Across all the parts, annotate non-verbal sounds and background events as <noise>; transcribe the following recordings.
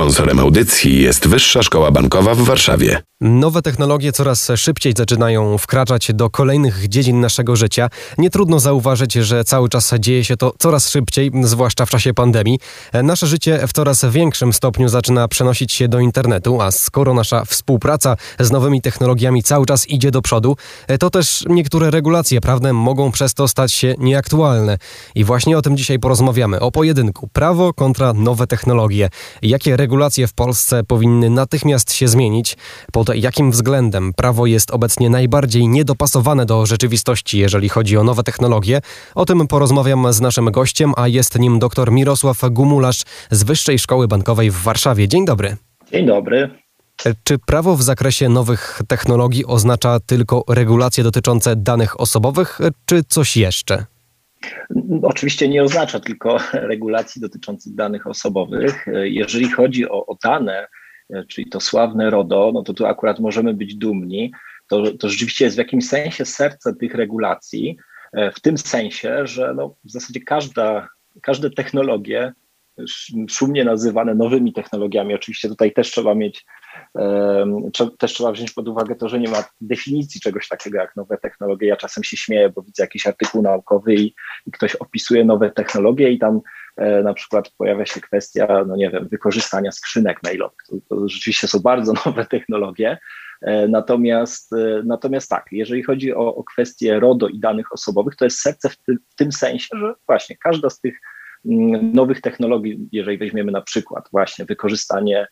Sponsorem audycji jest Wyższa Szkoła Bankowa w Warszawie. Nowe technologie coraz szybciej zaczynają wkraczać do kolejnych dziedzin naszego życia. Nie trudno zauważyć, że cały czas dzieje się to coraz szybciej, zwłaszcza w czasie pandemii. Nasze życie w coraz większym stopniu zaczyna przenosić się do internetu, a skoro nasza współpraca z nowymi technologiami cały czas idzie do przodu, to też niektóre regulacje prawne mogą przez to stać się nieaktualne. I właśnie o tym dzisiaj porozmawiamy. O pojedynku prawo kontra nowe technologie. Jakie regulacje w Polsce powinny natychmiast się zmienić? Pod jakim względem prawo jest obecnie najbardziej niedopasowane do rzeczywistości, jeżeli chodzi o nowe technologie? O tym porozmawiam z naszym gościem, a jest nim dr Mirosław Gumularz z Wyższej Szkoły Bankowej w Warszawie. Dzień dobry. Dzień dobry. Czy prawo w zakresie nowych technologii oznacza tylko regulacje dotyczące danych osobowych, czy coś jeszcze? Oczywiście nie oznacza tylko regulacji dotyczących danych osobowych. Jeżeli chodzi o, o dane, czyli to sławne RODO, no to tu akurat możemy być dumni. To, to rzeczywiście jest w jakimś sensie serce tych regulacji, w tym sensie, że no w zasadzie każda, każde technologie, szumnie nazywane nowymi technologiami, oczywiście tutaj też trzeba mieć też trzeba wziąć pod uwagę to, że nie ma definicji czegoś takiego jak nowe technologie. Ja czasem się śmieję, bo widzę jakiś artykuł naukowy i, ktoś opisuje nowe technologie i tam e, na przykład pojawia się kwestia, no nie wiem, wykorzystania skrzynek mailowych. To, to rzeczywiście są bardzo <laughs> nowe technologie. E, natomiast, e, natomiast tak, jeżeli chodzi o, o RODO i danych osobowych, to jest serce w, ty, w tym sensie, że właśnie każda z tych mm, nowych technologii, jeżeli weźmiemy na przykład właśnie wykorzystanie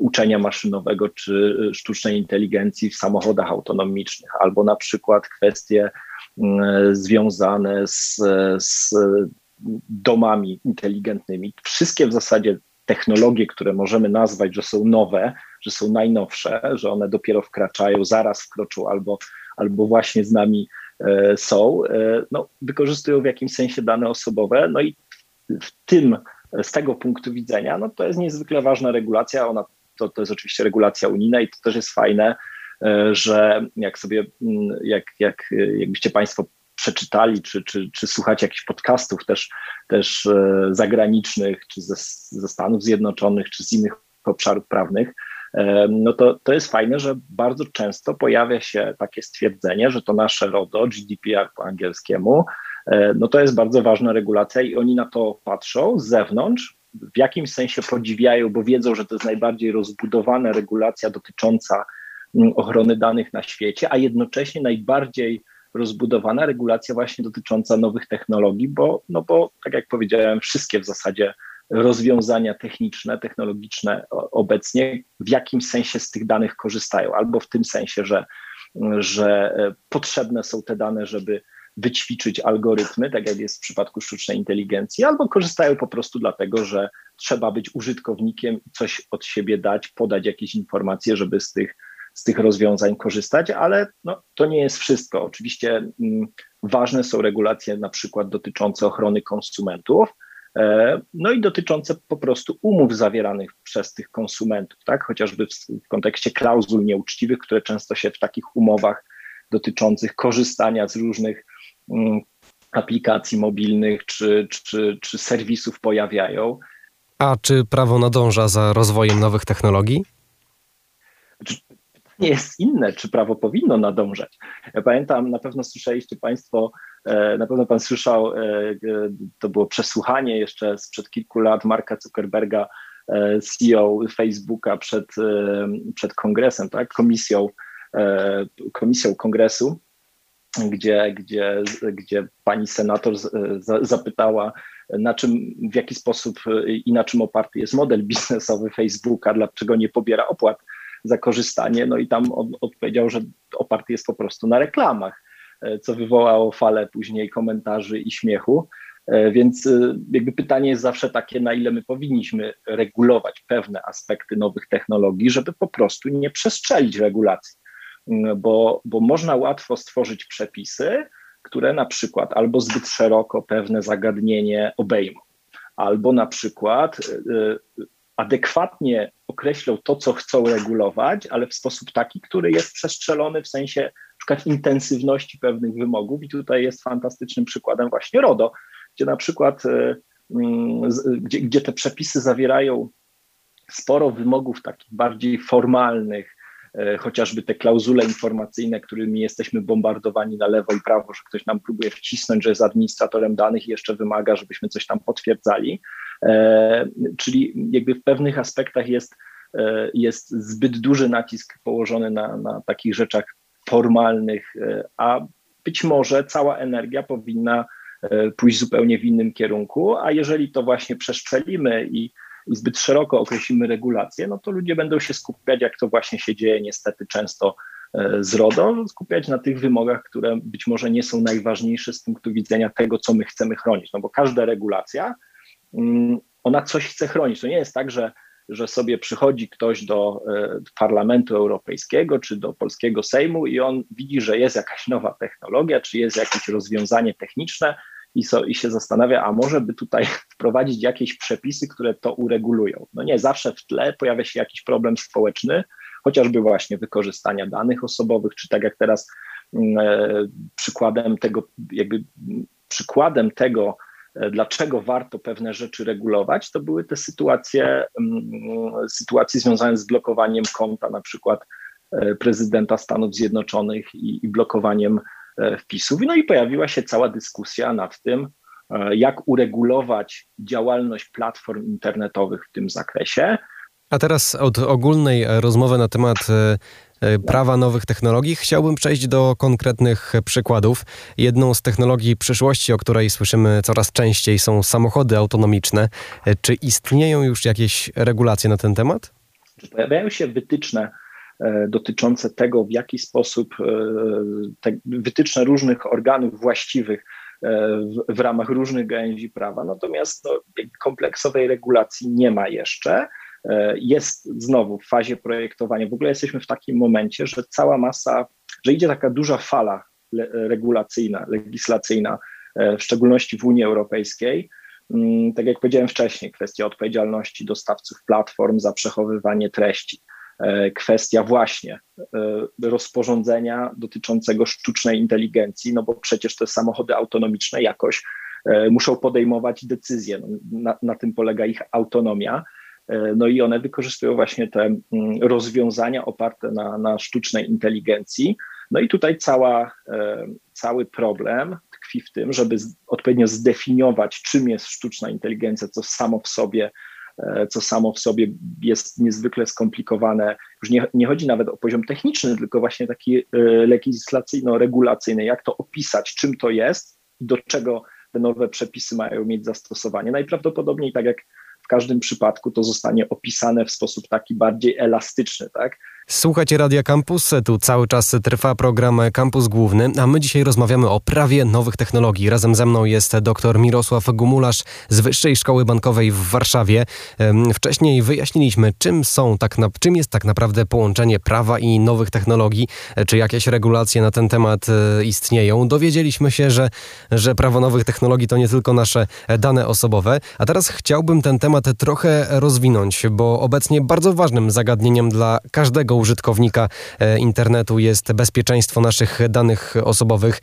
uczenia maszynowego czy sztucznej inteligencji w samochodach autonomicznych, albo na przykład kwestie mm, związane z, z domami inteligentnymi. Wszystkie w zasadzie technologie, które możemy nazwać, że są nowe, że są najnowsze, że one dopiero wkraczają, zaraz wkroczą albo, albo właśnie z nami e, są, e, no, wykorzystują w jakimś sensie dane osobowe. No i w tym, z tego punktu widzenia, no to jest niezwykle ważna regulacja. Ona to, to jest oczywiście regulacja unijna i to też jest fajne, e, że jak sobie, mm, jak, jak, jakbyście Państwo przeczytali, czy, czy, czy słuchacie jakichś podcastów też, też e, zagranicznych, czy ze, ze Stanów Zjednoczonych, czy z innych obszarów prawnych, e, no to, to jest fajne, że bardzo często pojawia się takie stwierdzenie, że to nasze RODO, GDPR po angielskiemu, no to jest bardzo ważna regulacja i oni na to patrzą z zewnątrz, w jakimś sensie podziwiają, bo wiedzą, że to jest najbardziej rozbudowana regulacja dotycząca mm, ochrony danych na świecie, a jednocześnie najbardziej rozbudowana regulacja właśnie dotycząca nowych technologii, bo, no bo tak jak powiedziałem, wszystkie w zasadzie rozwiązania techniczne, technologiczne obecnie w jakimś sensie z tych danych korzystają, albo w tym sensie, że, że e, potrzebne są te dane, żeby wyćwiczyć algorytmy, tak jak jest w przypadku sztucznej inteligencji, albo korzystają po prostu dlatego, że trzeba być użytkownikiem i coś od siebie dać, podać jakieś informacje, żeby z tych, z tych rozwiązań korzystać, ale no, to nie jest wszystko. Oczywiście mm, ważne są regulacje na przykład dotyczące ochrony konsumentów, e, no i dotyczące po prostu umów zawieranych przez tych konsumentów, tak? chociażby w, kontekście klauzul nieuczciwych, które często się w takich umowach dotyczących korzystania z różnych aplikacji mobilnych czy, czy, czy serwisów pojawiają. A czy prawo nadąża za rozwojem nowych technologii? Pytanie jest inne, czy prawo powinno nadążać. Ja pamiętam, na pewno słyszeliście Państwo, e, na pewno Pan słyszał, e, e, to było przesłuchanie jeszcze sprzed kilku lat Marka Zuckerberga, CEO Facebooka przed, przed kongresem, tak, komisją, komisją kongresu gdzie, gdzie, gdzie pani senator zapytała, na czym, w jaki sposób i na czym oparty jest model biznesowy Facebooka, dlaczego nie pobiera opłat za korzystanie. No i tam on odpowiedział, że oparty jest po prostu na reklamach, co wywołało falę później komentarzy i śmiechu. Więc jakby pytanie jest zawsze takie, na ile my powinniśmy regulować pewne aspekty nowych technologii, żeby po prostu nie przestrzelić regulacji bo, bo można łatwo stworzyć przepisy, które na przykład albo zbyt szeroko pewne zagadnienie obejmą, albo na przykład y, y, adekwatnie określą to, co chcą regulować, ale w sposób taki, który jest przestrzelony w sensie przykład intensywności pewnych wymogów. I tutaj jest fantastycznym przykładem właśnie RODO, gdzie na przykład y, mm, gdzie, gdzie te przepisy zawierają sporo wymogów takich bardziej formalnych, chociażby te klauzule informacyjne, którymi jesteśmy bombardowani na lewo i prawo, że ktoś nam próbuje wcisnąć, że jest administratorem danych i jeszcze wymaga, żebyśmy coś tam potwierdzali. E, czyli jakby w pewnych aspektach jest, e, jest zbyt duży nacisk położony na, na takich rzeczach formalnych, a być może cała energia powinna pójść zupełnie w innym kierunku, a jeżeli to właśnie przeszczelimy i i zbyt szeroko określimy regulacje, no to ludzie będą się skupiać, jak to właśnie się dzieje niestety często e, z RODO, skupiać na tych wymogach, które być może nie są najważniejsze z punktu widzenia tego, co my chcemy chronić. No bo każda regulacja, mm, ona coś chce chronić. To nie jest tak, że, że sobie przychodzi ktoś do e, Parlamentu Europejskiego czy do polskiego Sejmu i on widzi, że jest jakaś nowa technologia, czy jest jakieś rozwiązanie techniczne, i, so, i się zastanawia, a może by tutaj <laughs> wprowadzić jakieś przepisy, które to uregulują. No nie, zawsze w tle pojawia się jakiś problem społeczny, chociażby właśnie wykorzystania danych osobowych, czy tak jak teraz mm, e, przykładem tego, jakby przykładem tego, e, dlaczego warto pewne rzeczy regulować, to były te sytuacje, mm, sytuacje związane z blokowaniem konta na przykład e, prezydenta Stanów Zjednoczonych i, i blokowaniem wpisów. No i pojawiła się cała dyskusja nad tym, e, jak uregulować działalność platform internetowych w tym zakresie. A teraz od ogólnej rozmowy na temat e, prawa nowych technologii chciałbym przejść do konkretnych przykładów. Jedną z technologii przyszłości, o której słyszymy coraz częściej, są samochody autonomiczne. Czy istnieją już jakieś regulacje na ten temat? Pojawiają się wytyczne E, dotyczące tego, w jaki sposób e, te wytyczne różnych organów właściwych e, w, w ramach różnych gałęzi prawa. Natomiast no, kompleksowej regulacji nie ma jeszcze. Jest znowu w fazie projektowania. W ogóle jesteśmy w takim momencie, że cała masa, że idzie taka duża fala regulacyjna, legislacyjna, w szczególności w Unii Europejskiej. Mm, tak jak powiedziałem wcześniej, kwestia odpowiedzialności dostawców platform za przechowywanie treści E, kwestia właśnie e, rozporządzenia dotyczącego sztucznej inteligencji, no bo przecież te samochody autonomiczne jakoś e, muszą podejmować decyzje. No, na, na tym polega ich autonomia. No i one wykorzystują właśnie te mm, rozwiązania oparte na, na sztucznej inteligencji. No i tutaj cała, cały problem tkwi w tym, żeby odpowiednio zdefiniować, czym jest sztuczna inteligencja, co samo w sobie E, co samo w sobie jest niezwykle skomplikowane. Już nie, nie chodzi nawet o poziom techniczny, tylko właśnie taki e, legislacyjno-regulacyjny, jak to opisać, czym to jest i do czego te nowe przepisy mają mieć zastosowanie. Najprawdopodobniej, tak jak w każdym przypadku, to zostanie opisane w sposób taki bardziej elastyczny, tak? Słuchajcie Radia Campus, tu cały czas trwa program Campus Główny, a my dzisiaj rozmawiamy o prawie nowych technologii. Razem ze mną jest dr Mirosław Gumularz z Wyższej Szkoły Bankowej w Warszawie. Wcześniej wyjaśniliśmy, czym są tak na, czym jest tak naprawdę połączenie prawa i nowych technologii, czy jakieś regulacje na ten temat e, istnieją. Dowiedzieliśmy się, że, że prawo nowych technologii to nie tylko nasze dane osobowe, a teraz chciałbym ten temat trochę rozwinąć, bo obecnie bardzo ważnym zagadnieniem dla każdego każdego użytkownika e, internetu jest bezpieczeństwo naszych danych osobowych.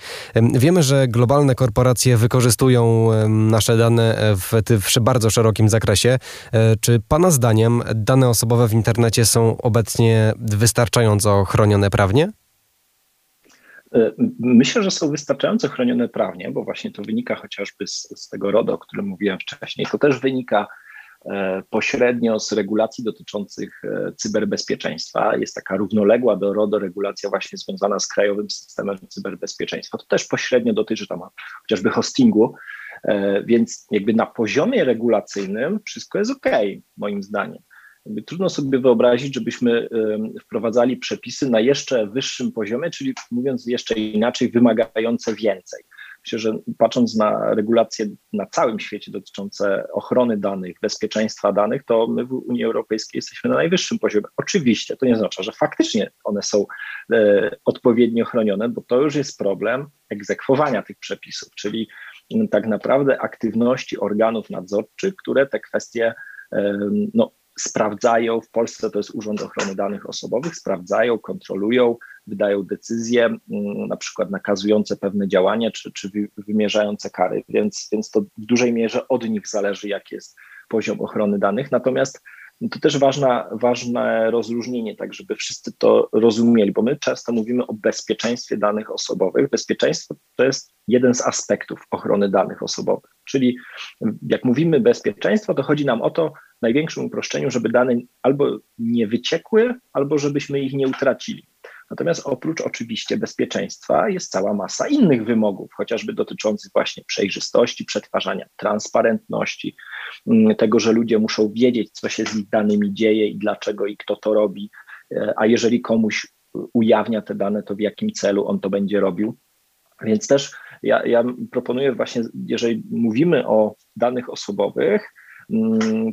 Wiemy, że globalne korporacje wykorzystują nasze dane w, w bardzo szerokim zakresie. E, czy Pana zdaniem dane osobowe w internecie są obecnie wystarczająco chronione prawnie? E, myślę, że są wystarczająco chronione prawnie, bo właśnie to wynika chociażby z, z tego RODO, o którym mówiłem wcześniej. To też wynika E, pośrednio z regulacji dotyczących e, cyberbezpieczeństwa. Jest taka równoległa do RODO regulacja właśnie związana z krajowym systemem cyberbezpieczeństwa. To też pośrednio dotyczy tam chociażby hostingu, e, więc jakby na poziomie regulacyjnym wszystko jest ok, moim zdaniem. Trudno sobie wyobrazić, żebyśmy wprowadzali przepisy na jeszcze wyższym poziomie, czyli mówiąc jeszcze inaczej, wymagające więcej. Myślę, że patrząc na regulacje na całym świecie dotyczące ochrony danych, bezpieczeństwa danych, to my w Unii Europejskiej jesteśmy na najwyższym poziomie. Oczywiście to nie oznacza, że faktycznie one są e, odpowiednio chronione, bo to już jest problem egzekwowania tych przepisów, czyli tak naprawdę aktywności organów nadzorczych, które te kwestie e, no, sprawdzają, w Polsce to jest Urząd Ochrony Danych Osobowych, sprawdzają, kontrolują, wydają decyzje, mm, na przykład nakazujące pewne działania czy, czy wymierzające kary, więc, więc to w dużej mierze od nich zależy, jaki jest poziom ochrony danych. Natomiast no to też ważna, ważne rozróżnienie, tak żeby wszyscy to rozumieli, bo my często mówimy o bezpieczeństwie danych osobowych. Bezpieczeństwo to jest jeden z aspektów ochrony danych osobowych, czyli jak mówimy bezpieczeństwo, to chodzi nam o to, w największym uproszczeniu, żeby dane albo nie wyciekły, albo żebyśmy ich nie utracili. Natomiast oprócz oczywiście bezpieczeństwa jest cała masa innych wymogów, chociażby dotyczących właśnie przejrzystości, przetwarzania, transparentności, mm, tego, że ludzie muszą wiedzieć, co się z ich danymi dzieje i dlaczego i kto to robi, e, a jeżeli komuś ujawnia te dane, to w jakim celu on to będzie robił. Więc też ja, ja proponuję właśnie, jeżeli mówimy o danych osobowych,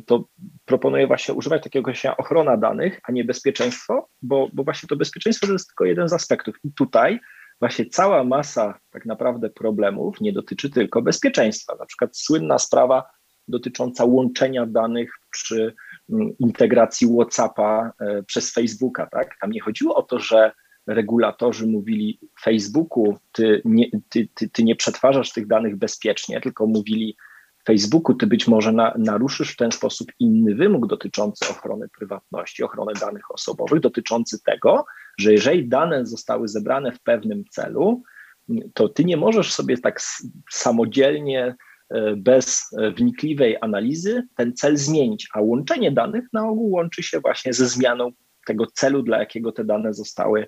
to proponuję właśnie używać takiego określenia ochrona danych, a nie bezpieczeństwo, bo, bo właśnie to bezpieczeństwo to jest tylko jeden z aspektów. I tutaj właśnie cała masa tak naprawdę problemów nie dotyczy tylko bezpieczeństwa. Na przykład słynna sprawa dotycząca łączenia danych przy mm, integracji WhatsAppa e, przez Facebooka. Tak? Tam nie chodziło o to, że regulatorzy mówili Facebooku, ty nie, ty, ty, ty nie przetwarzasz tych danych bezpiecznie, tylko mówili Facebooku ty być może na, naruszysz w ten sposób inny wymóg dotyczący ochrony prywatności, ochrony danych osobowych, dotyczący tego, że jeżeli dane zostały zebrane w pewnym celu, to ty nie możesz sobie tak samodzielnie, e, bez wnikliwej analizy ten cel zmienić, a łączenie danych na ogół łączy się właśnie ze zmianą tego celu, dla jakiego te dane zostały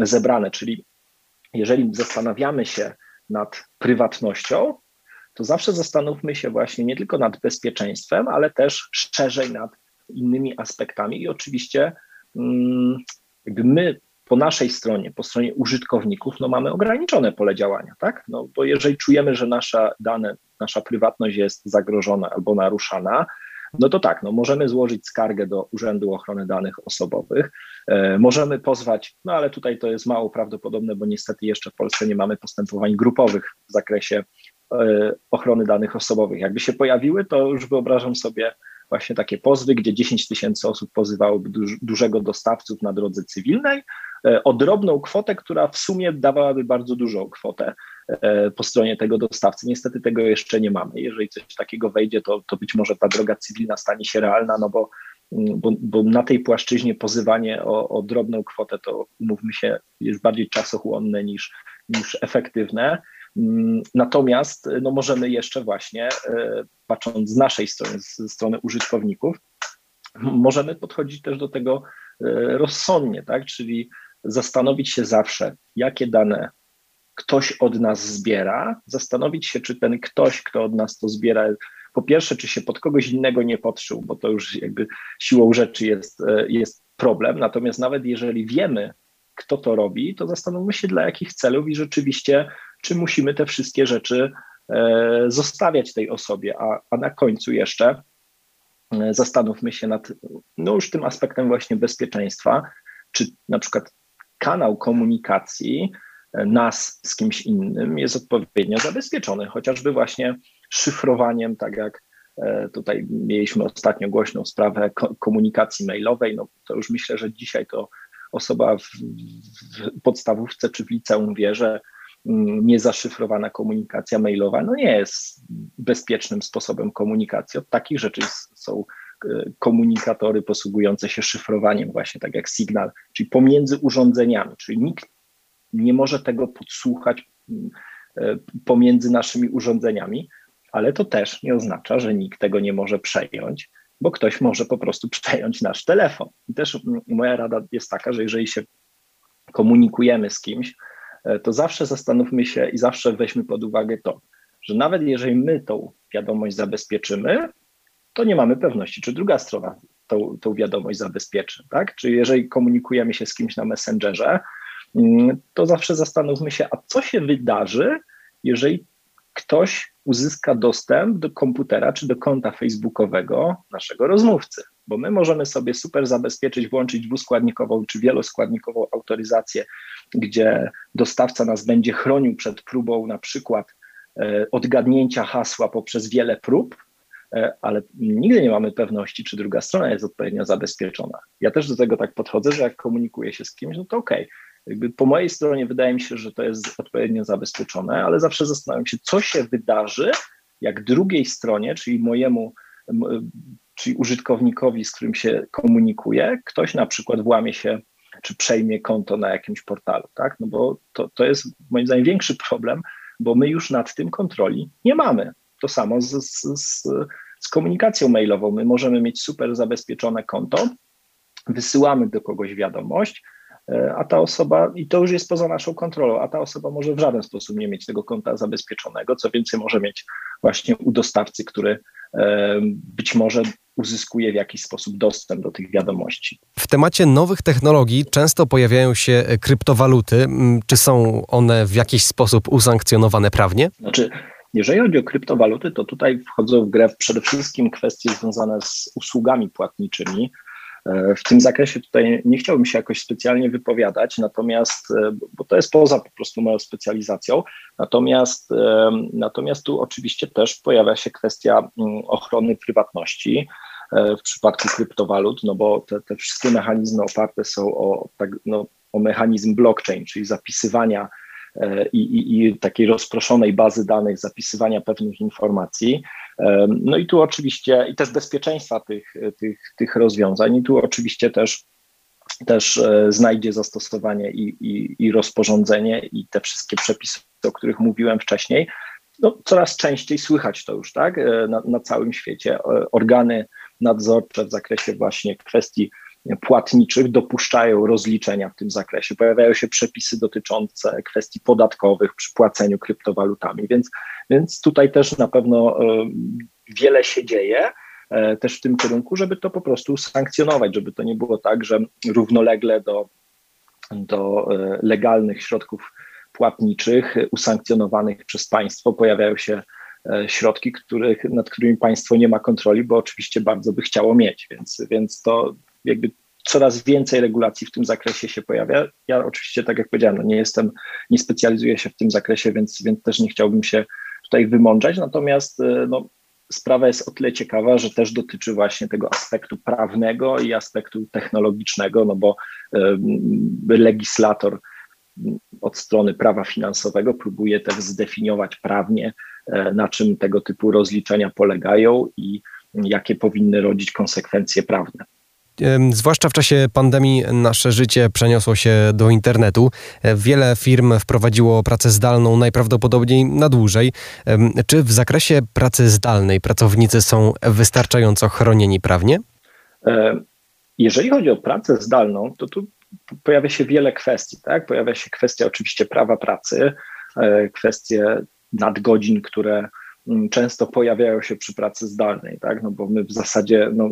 zebrane. Czyli jeżeli zastanawiamy się nad prywatnością, to zawsze zastanówmy się właśnie nie tylko nad bezpieczeństwem, ale też szerzej nad innymi aspektami i oczywiście mm, jakby my po naszej stronie, po stronie użytkowników, no mamy ograniczone pole działania, tak? No bo jeżeli czujemy, że nasza dane, nasza prywatność jest zagrożona albo naruszana, no to tak, no możemy złożyć skargę do Urzędu Ochrony Danych Osobowych, e, możemy pozwać, no ale tutaj to jest mało prawdopodobne, bo niestety jeszcze w Polsce nie mamy postępowań grupowych w zakresie ochrony danych osobowych. Jakby się pojawiły, to już wyobrażam sobie właśnie takie pozwy, gdzie 10 tysięcy osób pozywałoby duż, dużego dostawców na drodze cywilnej e, o drobną kwotę, która w sumie dawałaby bardzo dużą kwotę e, po stronie tego dostawcy. Niestety tego jeszcze nie mamy. Jeżeli coś takiego wejdzie, to, to być może ta droga cywilna stanie się realna, no bo, mm, bo, bo na tej płaszczyźnie pozywanie o, o drobną kwotę to umówmy się, jest bardziej czasochłonne niż, niż efektywne. Mm, natomiast no możemy jeszcze właśnie, e, patrząc z naszej strony, ze strony użytkowników, możemy podchodzić też do tego e, rozsądnie, tak? czyli zastanowić się zawsze, jakie dane ktoś od nas zbiera, zastanowić się, czy ten ktoś, kto od nas to zbiera, po pierwsze, czy się pod kogoś innego nie podszył, bo to już jakby siłą rzeczy jest, e, jest problem. Natomiast nawet jeżeli wiemy, kto to robi, to zastanówmy się, dla jakich celów i rzeczywiście czy musimy te wszystkie rzeczy e, zostawiać tej osobie, a, a na końcu jeszcze e, zastanówmy się nad no już tym aspektem właśnie bezpieczeństwa, czy na przykład kanał komunikacji e, nas z kimś innym jest odpowiednio zabezpieczony, chociażby właśnie szyfrowaniem, tak jak tutaj mieliśmy ostatnio głośną sprawę komunikacji mailowej, no to już myślę, że dzisiaj to osoba w, w podstawówce czy w liceum wie, że niezaszyfrowana komunikacja mailowa no nie jest bezpiecznym sposobem komunikacji. Od takich rzeczy są e, komunikatory posługujące się szyfrowaniem, właśnie tak jak Signal, czyli pomiędzy urządzeniami, czyli nikt nie może tego podsłuchać e, pomiędzy naszymi urządzeniami, ale to też nie oznacza, że nikt tego nie może przejąć, bo ktoś może po prostu <laughs> przejąć nasz telefon. I też moja rada jest taka, że jeżeli się komunikujemy z kimś, to zawsze zastanówmy się i zawsze weźmy pod uwagę to, że nawet jeżeli my tą wiadomość zabezpieczymy, to nie mamy pewności, czy druga strona tą, tą wiadomość zabezpieczy. Tak? Czy jeżeli komunikujemy się z kimś na Messengerze, mm, to zawsze zastanówmy się, a co się wydarzy, jeżeli ktoś uzyska dostęp do komputera czy do konta facebookowego naszego rozmówcy bo my możemy sobie super zabezpieczyć, włączyć dwuskładnikową czy wieloskładnikową autoryzację, gdzie dostawca nas będzie chronił przed próbą na przykład e, odgadnięcia hasła poprzez wiele prób, e, ale nigdy nie mamy pewności, czy druga strona jest odpowiednio zabezpieczona. Ja też do tego tak podchodzę, że jak komunikuję się z kimś, no to okej. Okay. Jakby po mojej stronie wydaje mi się, że to jest odpowiednio zabezpieczone, ale zawsze zastanawiam się, co się wydarzy, jak drugiej stronie, czyli mojemu czyli użytkownikowi, z którym się komunikuje, ktoś na przykład włamie się czy przejmie konto na jakimś portalu, tak? No bo to, to jest moim zdaniem większy problem, bo my już nad tym kontroli nie mamy. To samo z, z, z, komunikacją mailową. My możemy mieć super zabezpieczone konto, wysyłamy do kogoś wiadomość, e, a ta osoba, i to już jest poza naszą kontrolą, a ta osoba może w żaden sposób nie mieć tego konta zabezpieczonego. Co więcej, może mieć właśnie u dostawcy, który e, być może uzyskuje w jakiś sposób dostęp do tych wiadomości. W temacie nowych technologii często pojawiają się kryptowaluty. Mm, czy są one w jakiś sposób usankcjonowane prawnie? Znaczy, jeżeli chodzi o kryptowaluty, to tutaj wchodzą w grę przede wszystkim kwestie związane z usługami płatniczymi. E, w tym zakresie tutaj nie chciałbym się jakoś specjalnie wypowiadać, natomiast, e, bo to jest poza po prostu moją specjalizacją, natomiast, e, natomiast tu oczywiście też pojawia się kwestia mm, ochrony prywatności w przypadku kryptowalut, no bo te, te wszystkie mechanizmy oparte są o, tak, no, o mechanizm blockchain, czyli zapisywania i, i, i takiej rozproszonej bazy danych, zapisywania pewnych informacji. No i tu oczywiście, i też bezpieczeństwa tych, tych, tych rozwiązań, i tu oczywiście też też e, znajdzie zastosowanie i, i, i rozporządzenie i te wszystkie przepisy, o których mówiłem wcześniej. No, coraz częściej słychać to już tak e, na, na całym świecie. E, organy nadzorcze w zakresie właśnie kwestii płatniczych dopuszczają rozliczenia w tym zakresie. Pojawiają się przepisy dotyczące kwestii podatkowych przy płaceniu kryptowalutami, więc, więc tutaj też na pewno e, wiele się dzieje e, też w tym kierunku, żeby to po prostu sankcjonować, żeby to nie było tak, że równolegle do, do e, legalnych środków płatniczych usankcjonowanych przez państwo pojawiają się środki, których, nad którymi państwo nie ma kontroli, bo oczywiście bardzo by chciało mieć, więc, więc to jakby coraz więcej regulacji w tym zakresie się pojawia. Ja oczywiście, tak jak powiedziałem, no nie jestem, nie specjalizuję się w tym zakresie, więc, więc też nie chciałbym się tutaj wymądrzać, natomiast e, no, sprawa jest o tyle ciekawa, że też dotyczy właśnie tego aspektu prawnego i aspektu technologicznego, no bo y, legislator od strony prawa finansowego próbuje też zdefiniować prawnie, na czym tego typu rozliczenia polegają i jakie powinny rodzić konsekwencje prawne. Zwłaszcza w czasie pandemii nasze życie przeniosło się do internetu. Wiele firm wprowadziło pracę zdalną najprawdopodobniej na dłużej. Czy w zakresie pracy zdalnej pracownicy są wystarczająco chronieni prawnie? E, jeżeli chodzi o pracę zdalną, to tu pojawia się wiele kwestii. Tak? Pojawia się kwestia oczywiście prawa pracy, e, kwestie nadgodzin, które mm, często pojawiają się przy pracy zdalnej, tak? no bo my w zasadzie no,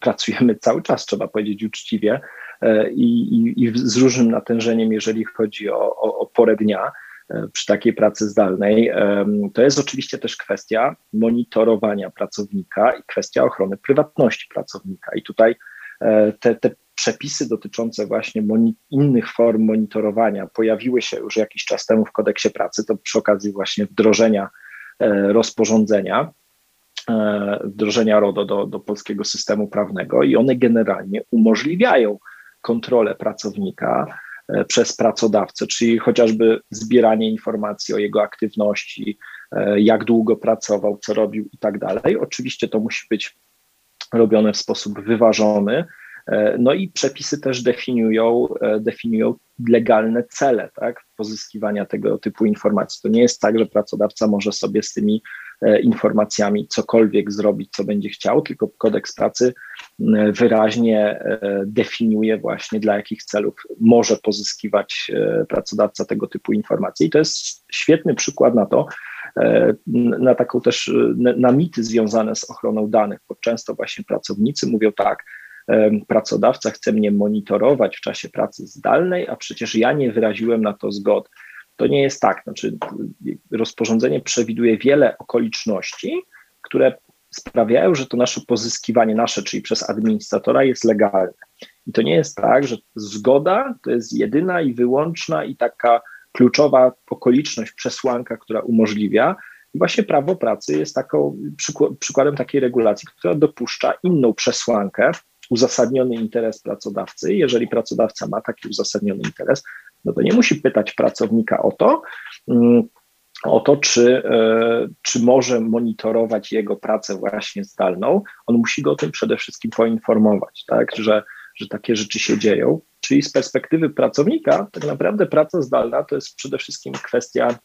pracujemy cały czas, trzeba powiedzieć uczciwie, e, i, i, i z różnym natężeniem, jeżeli chodzi o, o, o porę dnia e, przy takiej pracy zdalnej. To jest oczywiście też kwestia monitorowania pracownika i kwestia ochrony prywatności pracownika. I tutaj e, te, te przepisy dotyczące właśnie innych form monitorowania pojawiły się już jakiś czas temu w kodeksie pracy, to przy okazji właśnie wdrożenia rozporządzenia E, wdrożenia RODO do, do polskiego systemu prawnego i one generalnie umożliwiają kontrolę pracownika e, przez pracodawcę, czyli chociażby zbieranie informacji o jego aktywności, e, jak długo pracował, co robił i tak dalej. Oczywiście to musi być robione w sposób wyważony. No i przepisy też definiują, definiują legalne cele tak, pozyskiwania tego typu informacji. To nie jest tak, że pracodawca może sobie z tymi E, informacjami cokolwiek zrobić, co będzie chciał, tylko kodeks pracy wyraźnie e, definiuje właśnie dla jakich celów może pozyskiwać e, pracodawca tego typu informacje. I to jest świetny przykład na to, na taką też, na mity związane z ochroną danych, bo często właśnie pracownicy mówią tak, pracodawca chce mnie monitorować w czasie pracy zdalnej, a przecież ja nie wyraziłem na to zgody. To nie jest tak. Znaczy, rozporządzenie przewiduje wiele okoliczności, które sprawiają, że to nasze pozyskiwanie, nasze, czyli przez administratora, jest legalne. I to nie jest tak, że zgoda to jest jedyna i wyłączna i taka kluczowa okoliczność, przesłanka, która umożliwia. I właśnie prawo pracy jest taką przykładem takiej regulacji, która dopuszcza inną przesłankę, uzasadniony interes pracodawcy. Jeżeli pracodawca ma taki uzasadniony interes, no to nie musi pytać pracownika o to, mm, o to, czy, czy może monitorować jego pracę właśnie zdalną, on musi go o tym przede wszystkim poinformować, tak, że, że takie rzeczy się dzieją. Czyli z perspektywy pracownika, tak naprawdę praca zdalna to jest przede wszystkim kwestia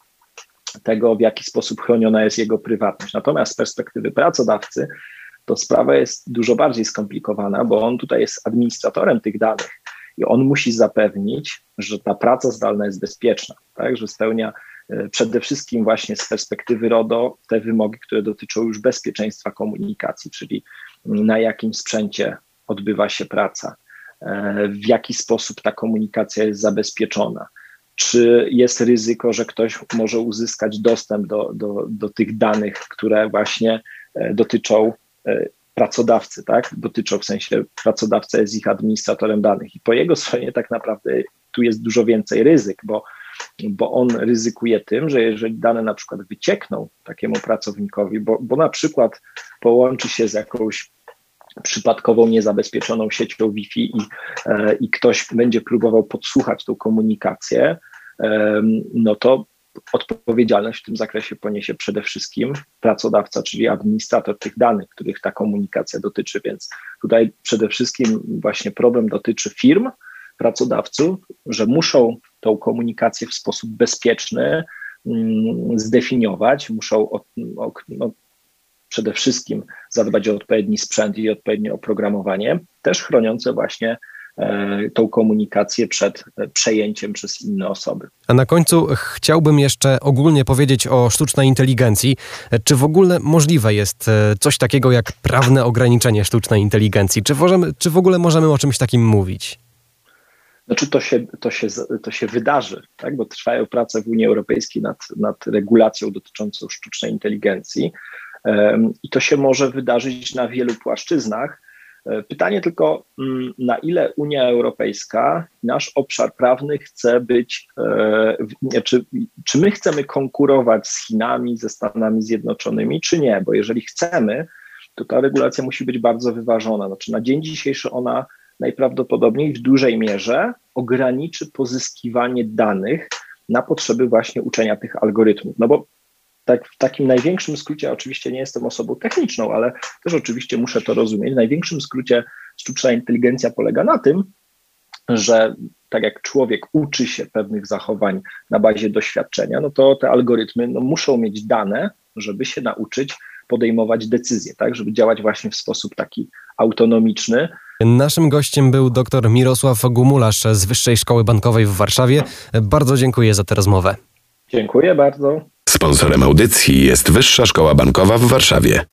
tego, w jaki sposób chroniona jest jego prywatność. Natomiast z perspektywy pracodawcy, to sprawa jest dużo bardziej skomplikowana, bo on tutaj jest administratorem tych danych i on musi zapewnić, że ta praca zdalna jest bezpieczna, tak, że spełnia e, przede wszystkim właśnie z perspektywy RODO te wymogi, które dotyczą już bezpieczeństwa komunikacji, czyli na jakim sprzęcie odbywa się praca, e, w jaki sposób ta komunikacja jest zabezpieczona, czy jest ryzyko, że ktoś może uzyskać dostęp do, do, do tych danych, które właśnie e, dotyczą pracodawcy, tak? Dotyczą w sensie pracodawca jest ich administratorem danych i po jego stronie tak naprawdę tu jest dużo więcej ryzyk, bo, bo on ryzykuje tym, że jeżeli dane na przykład wyciekną takiemu pracownikowi, bo, bo na przykład połączy się z jakąś przypadkową, niezabezpieczoną siecią Wi-Fi i, e, i ktoś będzie próbował podsłuchać tą komunikację, no to odpowiedzialność w tym zakresie poniesie przede wszystkim pracodawca, czyli administrator tych danych, których ta komunikacja dotyczy. Więc tutaj przede wszystkim właśnie problem dotyczy firm, pracodawców, że muszą tą komunikację w sposób bezpieczny mm, zdefiniować, muszą no, przede wszystkim zadbać o odpowiedni sprzęt i odpowiednie oprogramowanie, też chroniące właśnie tą komunikację przed e, przejęciem przez inne osoby. A na końcu chciałbym jeszcze ogólnie powiedzieć o sztucznej inteligencji. Czy w ogóle możliwe jest e, coś takiego jak prawne ograniczenie sztucznej inteligencji? Czy, możemy, czy w ogóle możemy o czymś takim mówić? Znaczy to się, to się, to się wydarzy, tak? bo trwają prace w Unii Europejskiej nad, nad regulacją dotyczącą sztucznej inteligencji. I to się może wydarzyć na wielu płaszczyznach. E, pytanie tylko, mm, na ile Unia Europejska, nasz obszar prawny chce być, e, czy, czy my chcemy konkurować z Chinami, ze Stanami Zjednoczonymi, czy nie? Bo jeżeli chcemy, to ta regulacja musi być bardzo wyważona. Znaczy, na dzień dzisiejszy ona najprawdopodobniej w dużej mierze ograniczy pozyskiwanie danych na potrzeby właśnie uczenia tych algorytmów. No bo tak w takim największym skrócie, oczywiście nie jestem osobą techniczną, ale też oczywiście muszę to rozumieć. W największym skrócie sztuczna inteligencja polega na tym, że tak jak człowiek uczy się pewnych zachowań na bazie doświadczenia, no to te algorytmy no, muszą mieć dane, żeby się nauczyć podejmować decyzje, tak, żeby działać właśnie w sposób taki autonomiczny. Naszym gościem był dr Mirosław Gumularz z Wyższej Szkoły Bankowej w Warszawie. Bardzo dziękuję za tę rozmowę. Dziękuję bardzo. Sponsorem audycji jest Wyższa Szkoła Bankowa w Warszawie.